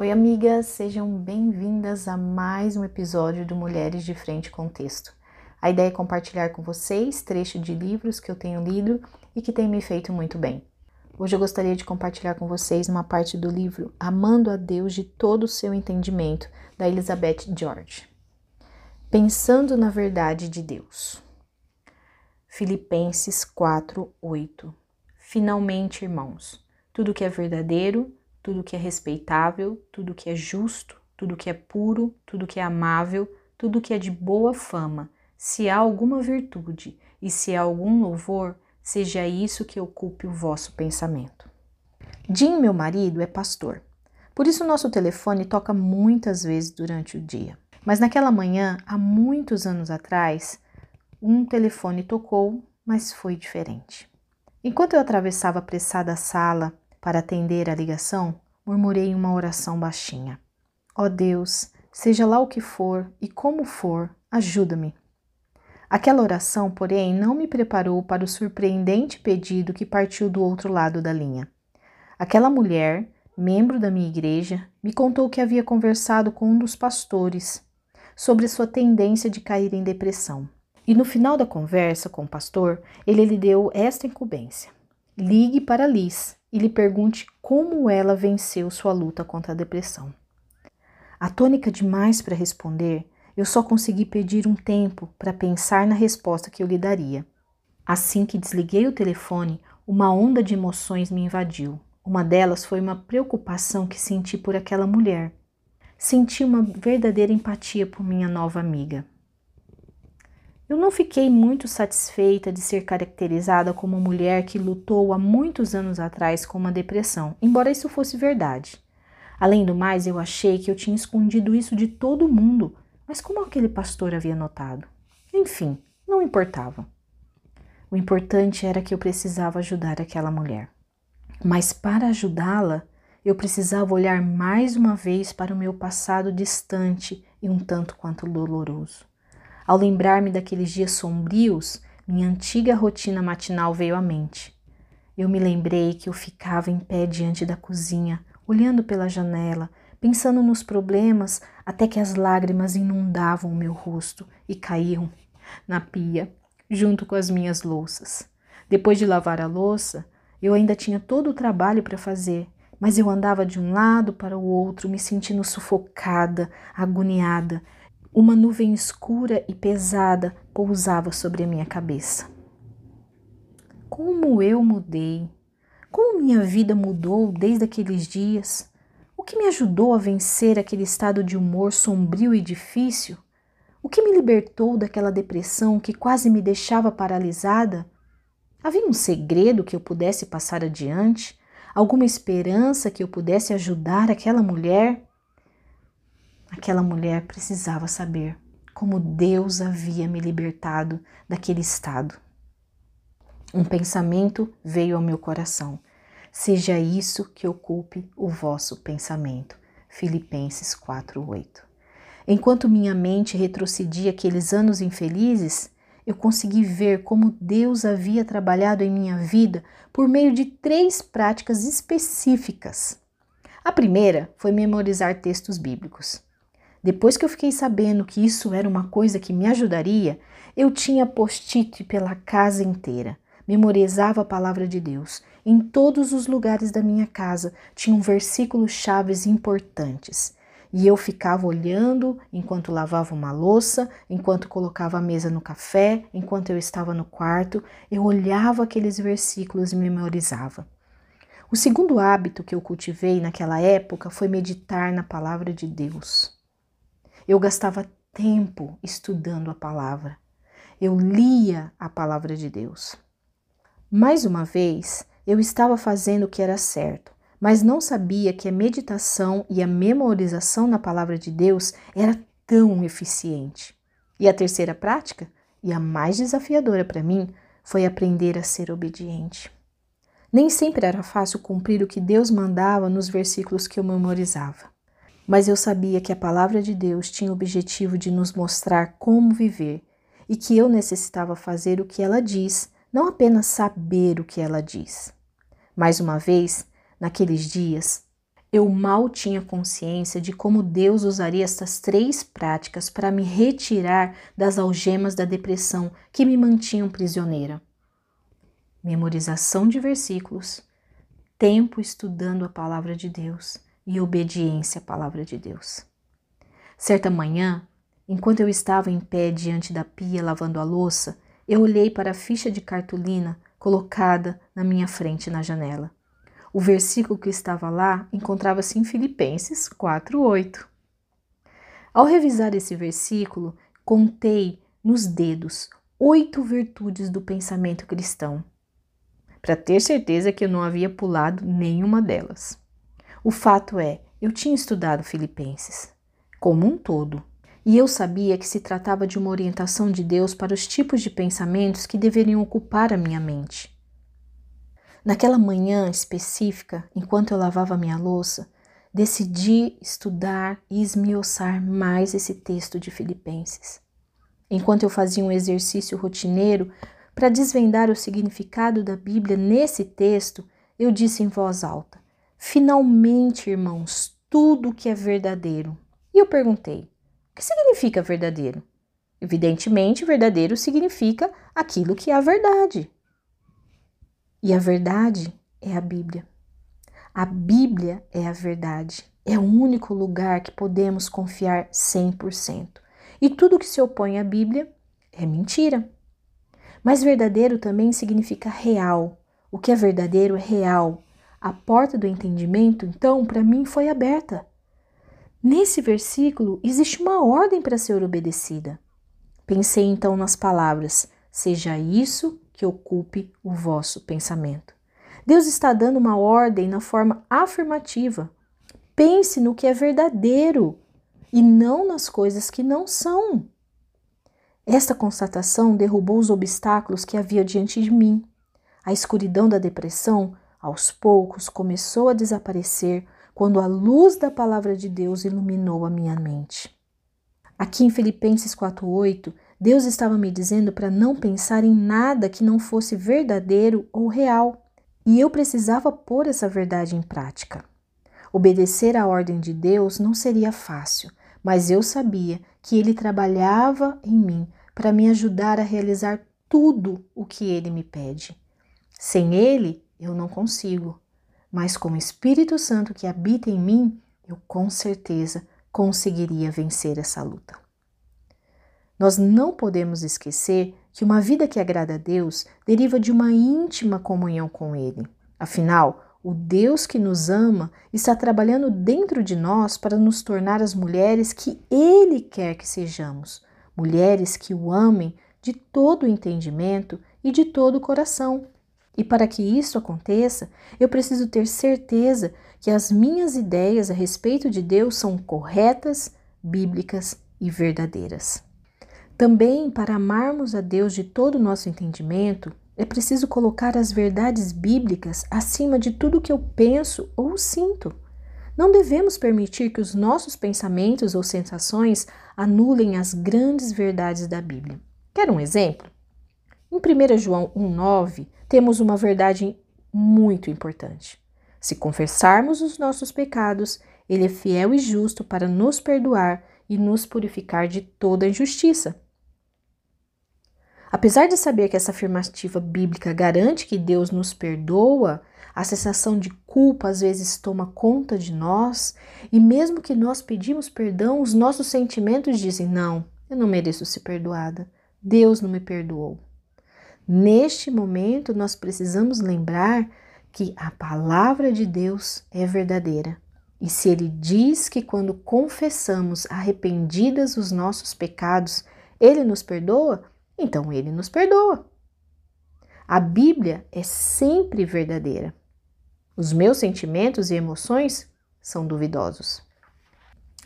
Oi, amigas, sejam bem-vindas a mais um episódio do Mulheres de Frente com Texto. A ideia é compartilhar com vocês trechos de livros que eu tenho lido e que têm me feito muito bem. Hoje eu gostaria de compartilhar com vocês uma parte do livro Amando a Deus de todo o seu entendimento, da Elizabeth George. Pensando na verdade de Deus. Filipenses 4, 8. Finalmente, irmãos, tudo que é verdadeiro, tudo que é respeitável, tudo que é justo, tudo que é puro, tudo que é amável, tudo que é de boa fama, se há alguma virtude e se há algum louvor, seja isso que ocupe o vosso pensamento. Jim, meu marido, é pastor. Por isso nosso telefone toca muitas vezes durante o dia. Mas naquela manhã, há muitos anos atrás, um telefone tocou, mas foi diferente. Enquanto eu atravessava apressada a sala para atender a ligação, murmurei uma oração baixinha. Ó oh Deus, seja lá o que for e como for, ajuda-me. Aquela oração, porém, não me preparou para o surpreendente pedido que partiu do outro lado da linha. Aquela mulher, membro da minha igreja, me contou que havia conversado com um dos pastores sobre sua tendência de cair em depressão. E no final da conversa com o pastor, ele lhe deu esta incumbência: ligue para Liz e lhe pergunte como ela venceu sua luta contra a depressão. Atônica demais para responder, eu só consegui pedir um tempo para pensar na resposta que eu lhe daria. Assim que desliguei o telefone, uma onda de emoções me invadiu. Uma delas foi uma preocupação que senti por aquela mulher. Senti uma verdadeira empatia por minha nova amiga. Eu não fiquei muito satisfeita de ser caracterizada como mulher que lutou há muitos anos atrás com uma depressão, embora isso fosse verdade. Além do mais, eu achei que eu tinha escondido isso de todo mundo, mas como aquele pastor havia notado? Enfim, não importava. O importante era que eu precisava ajudar aquela mulher. Mas para ajudá-la, eu precisava olhar mais uma vez para o meu passado distante e um tanto quanto doloroso. Ao lembrar-me daqueles dias sombrios, minha antiga rotina matinal veio à mente. Eu me lembrei que eu ficava em pé diante da cozinha, olhando pela janela, pensando nos problemas, até que as lágrimas inundavam o meu rosto e caíam na pia, junto com as minhas louças. Depois de lavar a louça, eu ainda tinha todo o trabalho para fazer, mas eu andava de um lado para o outro, me sentindo sufocada, agoniada, uma nuvem escura e pesada pousava sobre a minha cabeça. Como eu mudei! Como minha vida mudou desde aqueles dias! O que me ajudou a vencer aquele estado de humor sombrio e difícil? O que me libertou daquela depressão que quase me deixava paralisada? Havia um segredo que eu pudesse passar adiante? Alguma esperança que eu pudesse ajudar aquela mulher? Aquela mulher precisava saber como Deus havia me libertado daquele estado. Um pensamento veio ao meu coração. Seja isso que ocupe o vosso pensamento. Filipenses 4:8. Enquanto minha mente retrocedia aqueles anos infelizes, eu consegui ver como Deus havia trabalhado em minha vida por meio de três práticas específicas. A primeira foi memorizar textos bíblicos. Depois que eu fiquei sabendo que isso era uma coisa que me ajudaria, eu tinha post-it pela casa inteira. Memorizava a palavra de Deus. Em todos os lugares da minha casa tinham versículos chaves importantes. E eu ficava olhando enquanto lavava uma louça, enquanto colocava a mesa no café, enquanto eu estava no quarto, eu olhava aqueles versículos e memorizava. O segundo hábito que eu cultivei naquela época foi meditar na palavra de Deus. Eu gastava tempo estudando a palavra. Eu lia a palavra de Deus. Mais uma vez, eu estava fazendo o que era certo, mas não sabia que a meditação e a memorização na palavra de Deus era tão eficiente. E a terceira prática, e a mais desafiadora para mim, foi aprender a ser obediente. Nem sempre era fácil cumprir o que Deus mandava nos versículos que eu memorizava mas eu sabia que a palavra de Deus tinha o objetivo de nos mostrar como viver e que eu necessitava fazer o que ela diz, não apenas saber o que ela diz. Mais uma vez, naqueles dias, Eu mal tinha consciência de como Deus usaria estas três práticas para me retirar das algemas da depressão que me mantinham prisioneira. Memorização de versículos, tempo estudando a palavra de Deus e obediência à palavra de Deus. Certa manhã, enquanto eu estava em pé diante da pia lavando a louça, eu olhei para a ficha de cartolina colocada na minha frente na janela. O versículo que estava lá encontrava-se em Filipenses 4:8. Ao revisar esse versículo, contei nos dedos oito virtudes do pensamento cristão, para ter certeza que eu não havia pulado nenhuma delas. O fato é, eu tinha estudado Filipenses como um todo, e eu sabia que se tratava de uma orientação de Deus para os tipos de pensamentos que deveriam ocupar a minha mente. Naquela manhã específica, enquanto eu lavava minha louça, decidi estudar e esmiuçar mais esse texto de Filipenses. Enquanto eu fazia um exercício rotineiro para desvendar o significado da Bíblia nesse texto, eu disse em voz alta: Finalmente, irmãos, tudo que é verdadeiro. E eu perguntei: o que significa verdadeiro? Evidentemente, verdadeiro significa aquilo que é a verdade. E a verdade é a Bíblia. A Bíblia é a verdade. É o único lugar que podemos confiar 100%. E tudo que se opõe à Bíblia é mentira. Mas verdadeiro também significa real. O que é verdadeiro é real. A porta do entendimento, então, para mim foi aberta. Nesse versículo existe uma ordem para ser obedecida. Pensei então nas palavras: seja isso que ocupe o vosso pensamento. Deus está dando uma ordem na forma afirmativa. Pense no que é verdadeiro e não nas coisas que não são. Esta constatação derrubou os obstáculos que havia diante de mim. A escuridão da depressão, aos poucos, começou a desaparecer quando a luz da palavra de Deus iluminou a minha mente. Aqui em Filipenses 4:8, Deus estava me dizendo para não pensar em nada que não fosse verdadeiro ou real, e eu precisava pôr essa verdade em prática. Obedecer à ordem de Deus não seria fácil, mas eu sabia que ele trabalhava em mim para me ajudar a realizar tudo o que ele me pede. Sem ele, eu não consigo, mas com o Espírito Santo que habita em mim, eu com certeza conseguiria vencer essa luta. Nós não podemos esquecer que uma vida que agrada a Deus deriva de uma íntima comunhão com Ele. Afinal, o Deus que nos ama está trabalhando dentro de nós para nos tornar as mulheres que Ele quer que sejamos, mulheres que o amem de todo o entendimento e de todo o coração. E para que isso aconteça, eu preciso ter certeza que as minhas ideias a respeito de Deus são corretas, bíblicas e verdadeiras. Também, para amarmos a Deus de todo o nosso entendimento, é preciso colocar as verdades bíblicas acima de tudo que eu penso ou sinto. Não devemos permitir que os nossos pensamentos ou sensações anulem as grandes verdades da Bíblia. Quer um exemplo? Em 1 João 1,9 temos uma verdade muito importante. Se confessarmos os nossos pecados, Ele é fiel e justo para nos perdoar e nos purificar de toda injustiça. Apesar de saber que essa afirmativa bíblica garante que Deus nos perdoa, a sensação de culpa às vezes toma conta de nós, e mesmo que nós pedimos perdão, os nossos sentimentos dizem: não, eu não mereço ser perdoada, Deus não me perdoou. Neste momento, nós precisamos lembrar que a palavra de Deus é verdadeira. E se ele diz que quando confessamos arrependidas os nossos pecados, ele nos perdoa, então ele nos perdoa. A Bíblia é sempre verdadeira. Os meus sentimentos e emoções são duvidosos.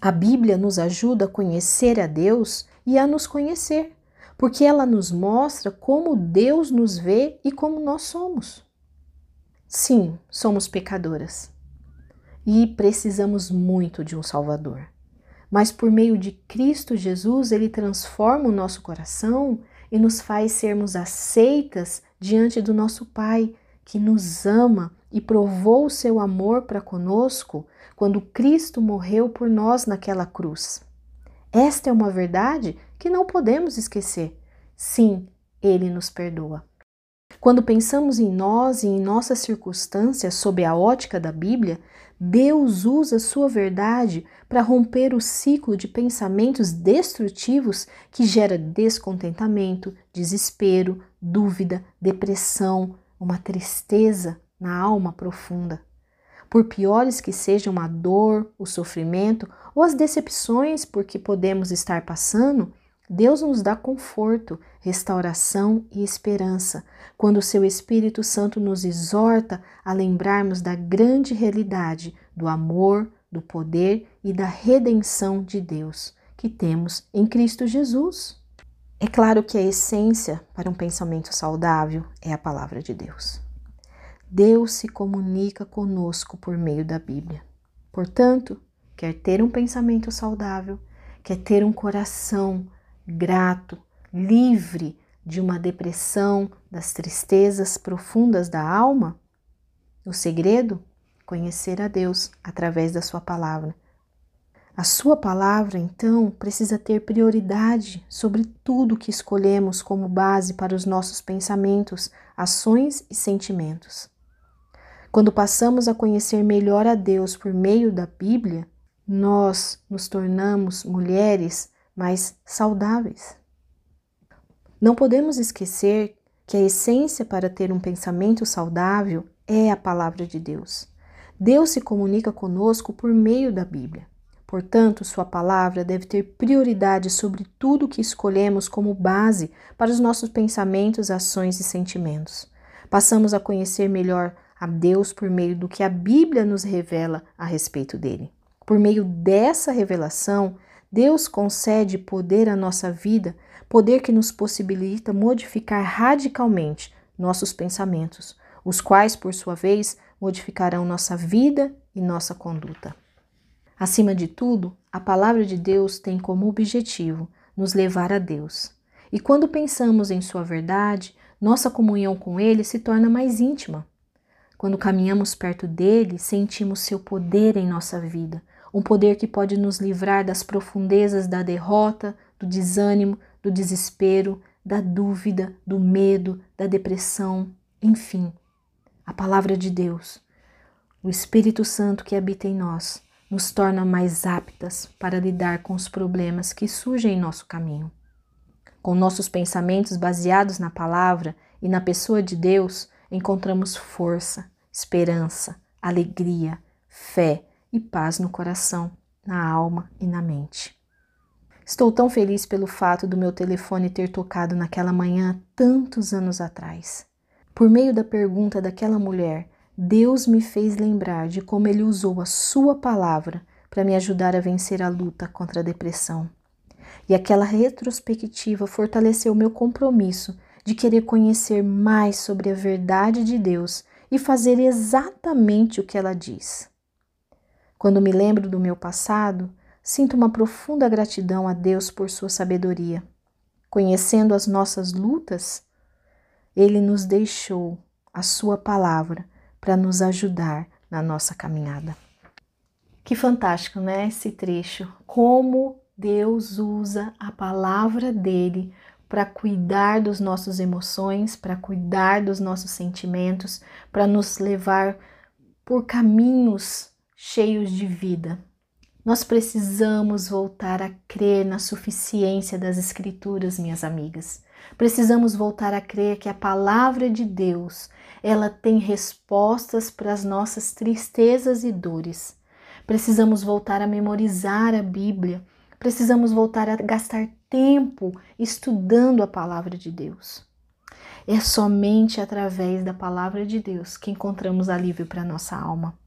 A Bíblia nos ajuda a conhecer a Deus e a nos conhecer, porque ela nos mostra como Deus nos vê e como nós somos. Sim, somos pecadoras e precisamos muito de um Salvador. Mas por meio de Cristo Jesus, ele transforma o nosso coração e nos faz sermos aceitas diante do nosso Pai, que nos ama e provou o seu amor para conosco quando Cristo morreu por nós naquela cruz. Esta é uma verdade que não podemos esquecer. Sim, Ele nos perdoa. Quando pensamos em nós e em nossas circunstâncias sob a ótica da Bíblia, Deus usa sua verdade para romper o ciclo de pensamentos destrutivos que gera descontentamento, desespero, dúvida, depressão, uma tristeza na alma profunda. Por piores que sejam a dor, o sofrimento ou as decepções por que podemos estar passando, Deus nos dá conforto, restauração e esperança, quando o seu Espírito Santo nos exorta a lembrarmos da grande realidade do amor, do poder e da redenção de Deus que temos em Cristo Jesus. É claro que a essência para um pensamento saudável é a palavra de Deus. Deus se comunica conosco por meio da Bíblia. Portanto, quer ter um pensamento saudável, quer ter um coração grato, livre de uma depressão, das tristezas profundas da alma? O segredo? Conhecer a Deus através da Sua palavra. A Sua palavra, então, precisa ter prioridade sobre tudo que escolhemos como base para os nossos pensamentos, ações e sentimentos. Quando passamos a conhecer melhor a Deus por meio da Bíblia, nós nos tornamos mulheres mais saudáveis. Não podemos esquecer que a essência para ter um pensamento saudável é a palavra de Deus. Deus se comunica conosco por meio da Bíblia. Portanto, Sua palavra deve ter prioridade sobre tudo que escolhemos como base para os nossos pensamentos, ações e sentimentos. Passamos a conhecer melhor a Deus por meio do que a Bíblia nos revela a respeito dele. Por meio dessa revelação, Deus concede poder à nossa vida, poder que nos possibilita modificar radicalmente nossos pensamentos, os quais, por sua vez, modificarão nossa vida e nossa conduta. Acima de tudo, a palavra de Deus tem como objetivo nos levar a Deus. E quando pensamos em Sua verdade, nossa comunhão com Ele se torna mais íntima. Quando caminhamos perto dele, sentimos seu poder em nossa vida, um poder que pode nos livrar das profundezas da derrota, do desânimo, do desespero, da dúvida, do medo, da depressão, enfim. A palavra de Deus, o Espírito Santo que habita em nós, nos torna mais aptas para lidar com os problemas que surgem em nosso caminho. Com nossos pensamentos baseados na palavra e na pessoa de Deus, encontramos força, esperança, alegria, fé e paz no coração, na alma e na mente. Estou tão feliz pelo fato do meu telefone ter tocado naquela manhã tantos anos atrás. Por meio da pergunta daquela mulher, Deus me fez lembrar de como Ele usou a Sua palavra para me ajudar a vencer a luta contra a depressão. E aquela retrospectiva fortaleceu meu compromisso de querer conhecer mais sobre a verdade de Deus e fazer exatamente o que ela diz. Quando me lembro do meu passado, sinto uma profunda gratidão a Deus por sua sabedoria. Conhecendo as nossas lutas, ele nos deixou a sua palavra para nos ajudar na nossa caminhada. Que fantástico, né? Esse trecho. Como Deus usa a palavra dele para cuidar dos nossos emoções, para cuidar dos nossos sentimentos, para nos levar por caminhos cheios de vida. Nós precisamos voltar a crer na suficiência das Escrituras, minhas amigas. Precisamos voltar a crer que a palavra de Deus, ela tem respostas para as nossas tristezas e dores. Precisamos voltar a memorizar a Bíblia. Precisamos voltar a gastar tempo estudando a palavra de Deus. É somente através da palavra de Deus que encontramos alívio para nossa alma.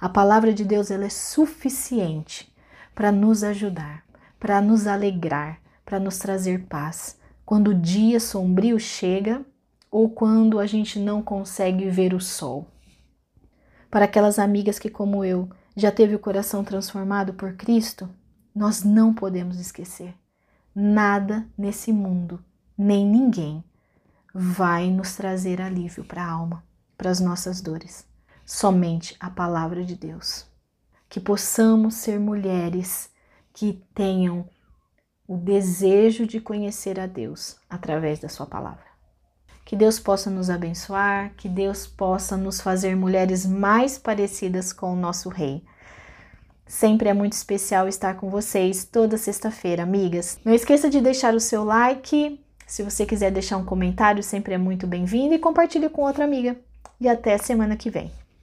A palavra de Deus ela é suficiente para nos ajudar, para nos alegrar, para nos trazer paz. Quando o dia sombrio chega ou quando a gente não consegue ver o sol. Para aquelas amigas que, como eu, já teve o coração transformado por Cristo, nós não podemos esquecer. Nada nesse mundo, nem ninguém, vai nos trazer alívio para a alma, para as nossas dores somente a palavra de Deus. que possamos ser mulheres que tenham o desejo de conhecer a Deus através da Sua palavra. Que Deus possa nos abençoar, que Deus possa nos fazer mulheres mais parecidas com o nosso Rei. Sempre é muito especial estar com vocês toda sexta-feira, amigas. Não esqueça de deixar o seu like. Se você quiser deixar um comentário, sempre é muito bem-vindo e compartilhe com outra amiga. E até semana que vem.